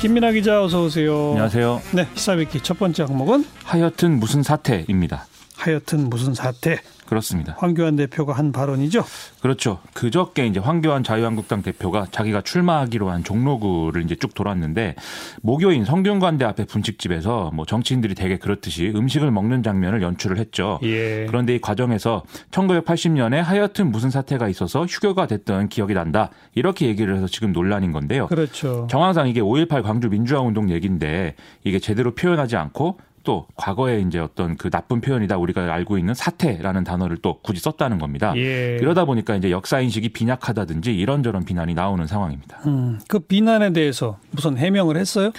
김민아 기자 어서 오세요. 안녕하세요. 네, 시사위키 첫 번째 항목은 하여튼 무슨 사태입니다. 하여튼 무슨 사태. 그렇습니다. 황교안 대표가 한 발언이죠. 그렇죠. 그저께 이제 황교안 자유한국당 대표가 자기가 출마하기로 한 종로구를 이제 쭉 돌았는데 목요인 성균관대 앞에 분식집에서 뭐 정치인들이 대개 그렇듯이 음식을 먹는 장면을 연출을 했죠. 예. 그런데 이 과정에서 1980년에 하여튼 무슨 사태가 있어서 휴교가 됐던 기억이 난다. 이렇게 얘기를 해서 지금 논란인 건데요. 그렇죠. 정황상 이게 5.18 광주 민주화 운동 얘기인데 이게 제대로 표현하지 않고 또 과거에 이제 어떤 그 나쁜 표현이다 우리가 알고 있는 사태라는 단어를 또 굳이 썼다는 겁니다. 예. 이러다 보니까 이제 역사 인식이 빈약하다든지 이런저런 비난이 나오는 상황입니다. 음, 그 비난에 대해서 무슨 해명을 했어요?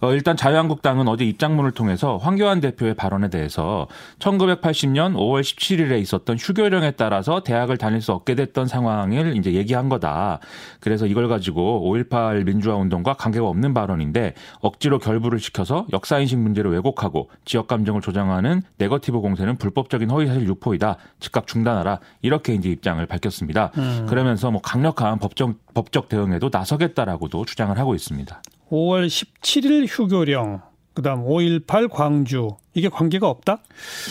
어, 일단 자유한국당은 어제 입장문을 통해서 황교안 대표의 발언에 대해서 1980년 5월 17일에 있었던 휴교령에 따라서 대학을 다닐 수 없게 됐던 상황을 이제 얘기한 거다. 그래서 이걸 가지고 5.18 민주화 운동과 관계가 없는 발언인데 억지로 결부를 시켜서 역사 인식 문제를 왜곡하고 지역 감정을 조장하는 네거티브 공세는 불법적인 허위 사실 유포이다. 즉각 중단하라. 이렇게 이제 입장을 밝혔습니다. 음. 그러면서 뭐 강력한 법적 법적 대응에도 나서겠다라고도 주장을 하고 있습니다. 5월 17일 휴교령, 그다음 5.18 광주 이게 관계가 없다?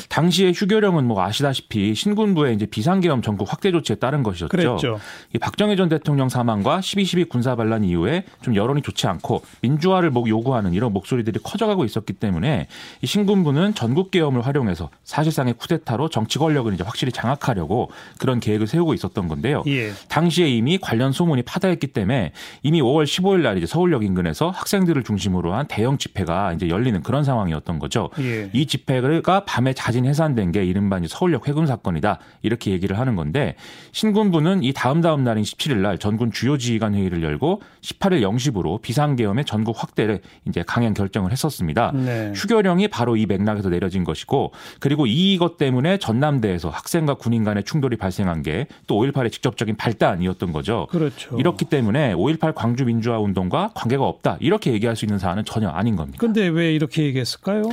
당시에 휴교령은 뭐 아시다시피 신군부의 이제 비상계엄 전국 확대 조치에 따른 것이었죠. 그랬죠. 이 박정희 전 대통령 사망과 12.12 군사 반란 이후에 좀 여론이 좋지 않고 민주화를 목 요구하는 이런 목소리들이 커져가고 있었기 때문에 이 신군부는 전국 계엄을 활용해서 사실상의 쿠데타로 정치 권력을 이제 확실히 장악하려고 그런 계획을 세우고 있었던 건데요. 예. 당시에 이미 관련 소문이 파다했기 때문에 이미 5월 15일 날 이제 서울역 인근에서 학생들을 중심으로 한 대형 집회가 이제 열리는 그런 상황이었던 거죠. 예. 이 집회가 밤에 자진 해산된 게 이른바 이제 서울역 회금 사건이다 이렇게 얘기를 하는 건데 신군부는 이 다음 다음 날인 17일 날 전군 주요 지휘관 회의를 열고 18일 0시부로 비상계엄의 전국 확대를 이제 강행 결정을 했었습니다. 네. 휴교령이 바로 이 맥락에서 내려진 것이고 그리고 이것 때문에 전남대에서 학생과 군인 간의 충돌이 발생한 게 또 5.18의 직접적인 발단이었던 거죠. 그렇죠. 이렇기 때문에 5.18 광주 민주화 운동과 관계가 없다 이렇게 얘기할 수 있는 사안은 전혀 아닌 겁니다. 근데 왜 이렇게 얘기했을까요?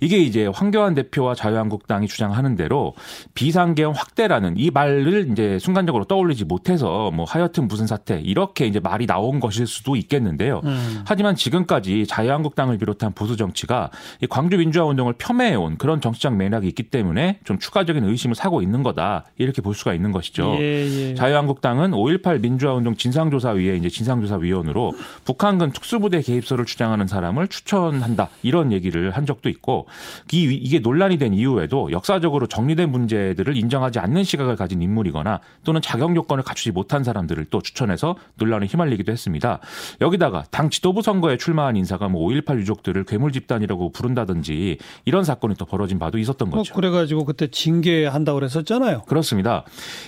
이게 이제 황교안 대표와 자유한국당이 주장하는 대로 비상계엄 확대라는 이 말을 이제 순간적으로 떠올리지 못해서 뭐 하여튼 무슨 사태 이렇게 이제 말이 나온 것일 수도 있겠는데요. 음. 하지만 지금까지 자유한국당을 비롯한 보수 정치가 이 광주 민주화 운동을 폄훼해온 그런 정치적 맥락이 있기 때문에 좀 추가적인 의심을 사고 있는 거다 이렇게 볼 수가 있는 것이죠. 예, 예. 자유한국당은 5.18 민주화 운동 진상조사위에 이제 진상조사위원으로 북한군 특수부대 개입설을 주장하는 사람을 추천한다 이런 얘기를 한 적도 있고 이, 이게 논란이 된 이후에도 역사적으로 정리된 문제들을 인정하지 않는 시각을 가진 인물이거나 또는 자격 요건을 갖추지 못한 사람들을 또 추천해서 논란에 휘말리기도 했습니다. 여기다가 당 지도부 선거에 출마한 인사가 뭐 5.18 유족들을 괴물 집단이라고 부른다든지 이런 사건이 또 벌어진 바도 있었던 뭐 거죠. 그래가지고 그때 징계한다고 그랬었잖아요. 그렇습니다.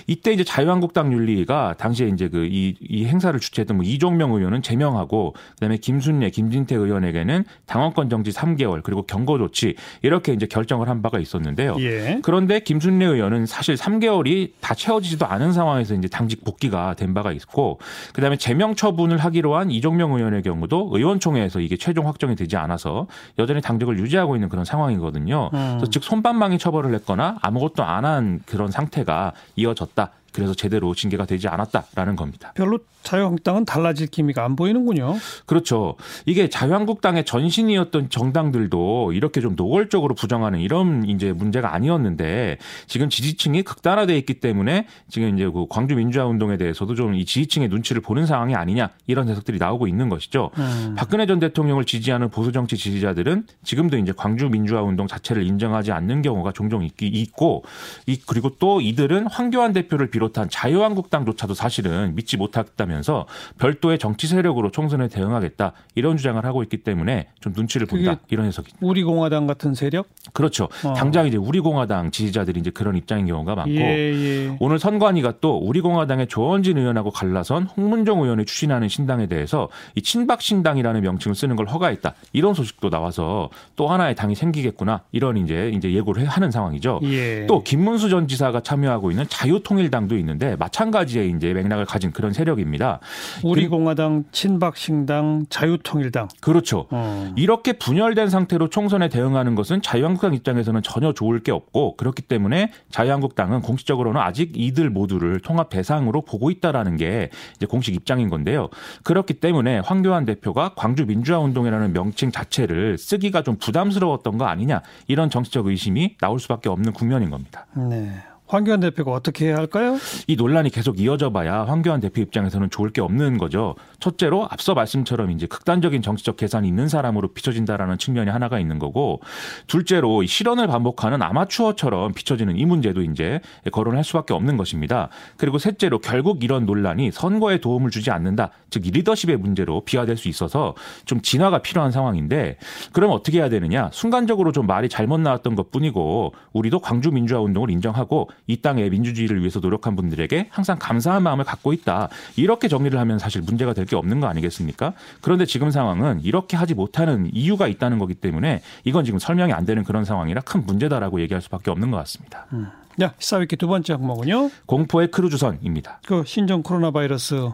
이때 이제 자유한국당 윤리가 당시에 이제 그 이 이 행사를 주최했던 뭐 이종명 의원은 제명하고 그다음에 김순례, 김진태 의원에게는 당원권 정지 3개월 그리고 경고 조치 이렇게 이제 결정을 한 바가 있었는데요. 예. 그런데 김순례 의원은 사실 3개월이 다 채워지지도 않은 상황에서 이제 당직 복귀가 된 바가 있고 그다음에 제명 처분을 하기로 한 이종명 의원의 경우도 의원총회에서 이게 최종 확정이 되지 않아서 여전히 당직을 유지하고 있는 그런 상황이거든요. 음. 즉 손방망이 처벌을 했거나 아무것도 안 한 그런 상태가 이어졌다. 그래서 제대로 징계가 되지 않았다라는 겁니다. 별로 자유한국당은 달라질 기미가 안 보이는군요. 그렇죠. 이게 자유한국당의 전신이었던 정당들도 이렇게 좀 노골적으로 부정하는 이런 이제 문제가 아니었는데 지금 지지층이 극단화돼 있기 때문에 지금 이제 그 광주 민주화 운동에 대해서도 좀 이 지지층의 눈치를 보는 상황이 아니냐 이런 해석들이 나오고 있는 것이죠. 음. 박근혜 전 대통령을 지지하는 보수 정치 지지자들은 지금도 이제 광주 민주화 운동 자체를 인정하지 않는 경우가 종종 있, 있고 이 그리고 또 이들은 황교안 대표를 비롯한 자유한국당조차도 사실은 믿지 못했다면서 별도의 정치 세력으로 총선에 대응하겠다 이런 주장을 하고 있기 때문에 좀 눈치를 본다 이런 해석이 우리 공화당 같은 세력? 그렇죠. 어. 당장 이제 우리 공화당 지지자들이 이제 그런 입장인 경우가 많고 예, 예. 오늘 선관위가 또 우리 공화당의 조원진 의원하고 갈라선 홍문정 의원이 추진하는 신당에 대해서 이 친박 신당이라는 명칭을 쓰는 걸 허가했다 이런 소식도 나와서 또 하나의 당이 생기겠구나 이런 이제 이제 예고를 하는 상황이죠. 예. 또 김문수 전 지사가 참여하고 있는 자유통일당 정도 있는데 마찬가지의 이제 맥락을 가진 그런 세력입니다. 우리 공화당, 친박 신당, 자유통일당. 그렇죠. 어. 이렇게 분열된 상태로 총선에 대응하는 것은 자유한국당 입장에서는 전혀 좋을 게 없고 그렇기 때문에 자유한국당은 공식적으로는 아직 이들 모두를 통합 대상으로 보고 있다라는 게 이제 공식 입장인 건데요. 그렇기 때문에 황교안 대표가 광주 민주화 운동이라는 명칭 자체를 쓰기가 좀 부담스러웠던 거 아니냐 이런 정치적 의심이 나올 수밖에 없는 국면인 겁니다. 네. 황교안 대표가 어떻게 해야 할까요? 이 논란이 계속 이어져 봐야 황교안 대표 입장에서는 좋을 게 없는 거죠. 첫째로 앞서 말씀처럼 이제 극단적인 정치적 계산이 있는 사람으로 비춰진다라는 측면이 하나가 있는 거고 둘째로 실언을 반복하는 아마추어처럼 비춰지는 이 문제도 이제 거론할 수밖에 없는 것입니다. 그리고 셋째로 결국 이런 논란이 선거에 도움을 주지 않는다. 즉 리더십의 문제로 비화될 수 있어서 좀 진화가 필요한 상황인데 그럼 어떻게 해야 되느냐? 순간적으로 좀 말이 잘못 나왔던 것뿐이고 우리도 광주 민주화 운동을 인정하고 이 땅의 민주주의를 위해서 노력한 분들에게 항상 감사한 마음을 갖고 있다. 이렇게 정리를 하면 사실 문제가 될게 없는 거 아니겠습니까? 그런데 지금 상황은 이렇게 하지 못하는 이유가 있다는 거기 때문에 이건 지금 설명이 안 되는 그런 상황이라 큰 문제다라고 얘기할 수밖에 없는 것 같습니다. 음. 야, 시사위키 두 번째 항목은요? 공포의 크루즈선입니다. 그 신종 코로나 바이러스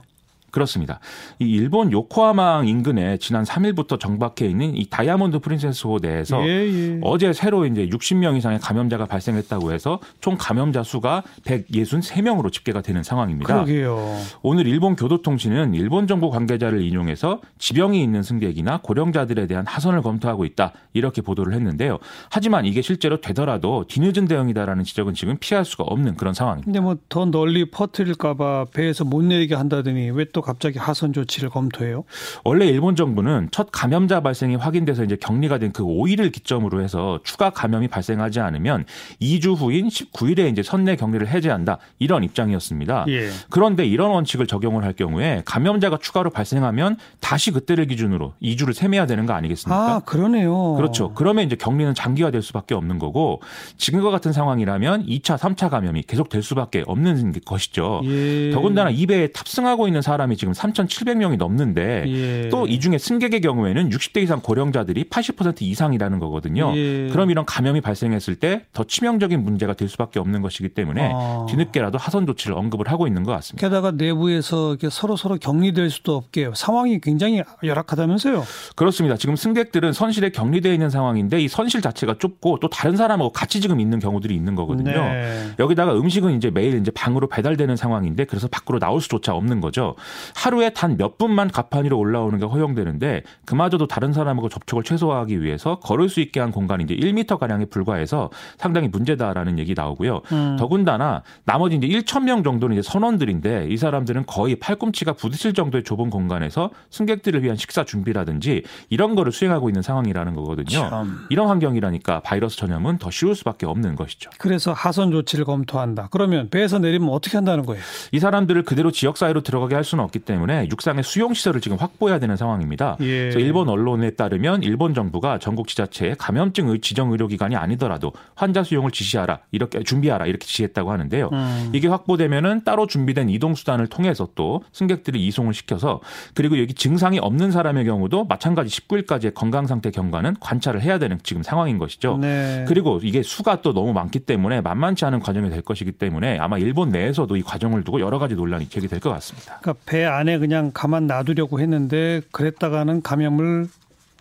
그렇습니다. 이 일본 요코하마항 인근에 지난 3일부터 정박해 있는 이 다이아몬드 프린세스호 내에서 예, 예. 어제 새로 이제 60명 이상의 감염자가 발생했다고 해서 총 감염자 수가 163명으로 집계가 되는 상황입니다. 그러게요. 오늘 일본 교도통신은 일본 정부 관계자를 인용해서 지병이 있는 승객이나 고령자들에 대한 하선을 검토하고 있다 이렇게 보도를 했는데요. 하지만 이게 실제로 되더라도 뒤늦은 대응이다라는 지적은 지금 피할 수가 없는 그런 상황입니다. 근데 뭐 더 널리 퍼뜨릴까봐 배에서 못 내리게 한다더니 왜또 갑자기 하선 조치를 검토해요? 원래 일본 정부는 첫 감염자 발생이 확인돼서 이제 격리가 된 그 5일을 기점으로 해서 추가 감염이 발생하지 않으면 2주 후인 19일에 이제 선내 격리를 해제한다 이런 입장이었습니다. 예. 그런데 이런 원칙을 적용을 할 경우에 감염자가 추가로 발생하면 다시 그때를 기준으로 2주를 세매야 되는 거 아니겠습니까? 아 그러네요. 그렇죠. 그러면 이제 격리는 장기화될 수밖에 없는 거고 지금과 같은 상황이라면 2차, 3차 감염이 계속 될 수밖에 없는 것이죠. 예. 더군다나 이 배에 탑승하고 있는 사람이 사람이 지금 3,700명이 넘는데 예. 또이 중에 승객의 경우에는 60대 이상 고령자들이 80% 이상이라는 거거든요. 예. 그럼 이런 감염이 발생했을 때 더 치명적인 문제가 될 수밖에 없는 것이기 때문에 아. 뒤늦게라도 하선 조치를 언급을 하고 있는 것 같습니다. 게다가 내부에서 이렇게 서로 서로 격리될 수도 없게 상황이 굉장히 열악하다면서요? 그렇습니다. 지금 승객들은 선실에 격리되어 있는 상황인데 이 선실 자체가 좁고 또 다른 사람하고 같이 지금 있는 경우들이 있는 거거든요. 네. 여기다가 음식은 이제 매일 이제 방으로 배달되는 상황인데 그래서 밖으로 나올 수조차 없는 거죠. 하루에 단 몇 분만 가판 위로 올라오는 게 허용되는데 그마저도 다른 사람하고 접촉을 최소화하기 위해서 걸을 수 있게 한 공간이 이제 1m 가량에 불과해서 상당히 문제다라는 얘기 나오고요. 음. 더군다나 나머지 이제 1천 명 정도는 이제 선원들인데 이 사람들은 거의 팔꿈치가 부딪힐 정도의 좁은 공간에서 승객들을 위한 식사 준비라든지 이런 거를 수행하고 있는 상황이라는 거거든요. 참. 이런 환경이라니까 바이러스 전염은 더 쉬울 수밖에 없는 것이죠. 그래서 하선 조치를 검토한다. 그러면 배에서 내리면 어떻게 한다는 거예요? 이 사람들을 그대로 지역 사회로 들어가게 할 수는 없기 때문에 육상의 수용 시설을 지금 확보해야 되는 상황입니다. 예. 그래서 일본 언론에 따르면 일본 정부가 전국 지자체에 감염증 지정 의료기관이 아니더라도 환자 수용을 지시하라 이렇게 준비하라 이렇게 지시했다고 하는데요. 음. 이게 확보되면은 따로 준비된 이동 수단을 통해서 또 승객들이 이송을 시켜서 그리고 여기 증상이 없는 사람의 경우도 마찬가지 19일까지의 건강 상태 경과는 관찰을 해야 되는 지금 상황인 것이죠. 네. 그리고 이게 수가 또 너무 많기 때문에 만만치 않은 과정이 될 것이기 때문에 아마 일본 내에서도 이 과정을 두고 여러 가지 논란이 제기될 것 같습니다. 그러니까 배 안에 그냥 가만 놔두려고 했는데 그랬다가는 감염을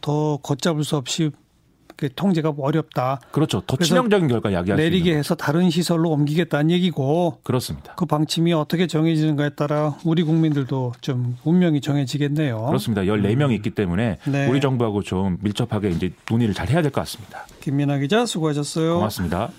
더 걷잡을 수 없이 통제가 어렵다. 그렇죠. 더 치명적인 결과 야기할 내리게 해서 다른 시설로 옮기겠다는 얘기고. 그렇습니다. 그 방침이 어떻게 정해지는가에 따라 우리 국민들도 좀 운명이 정해지겠네요. 그렇습니다. 14명이 음. 있기 때문에 네. 우리 정부하고 좀 밀접하게 이제 논의를 잘 해야 될 것 같습니다. 김민아 기자 수고하셨어요. 고맙습니다.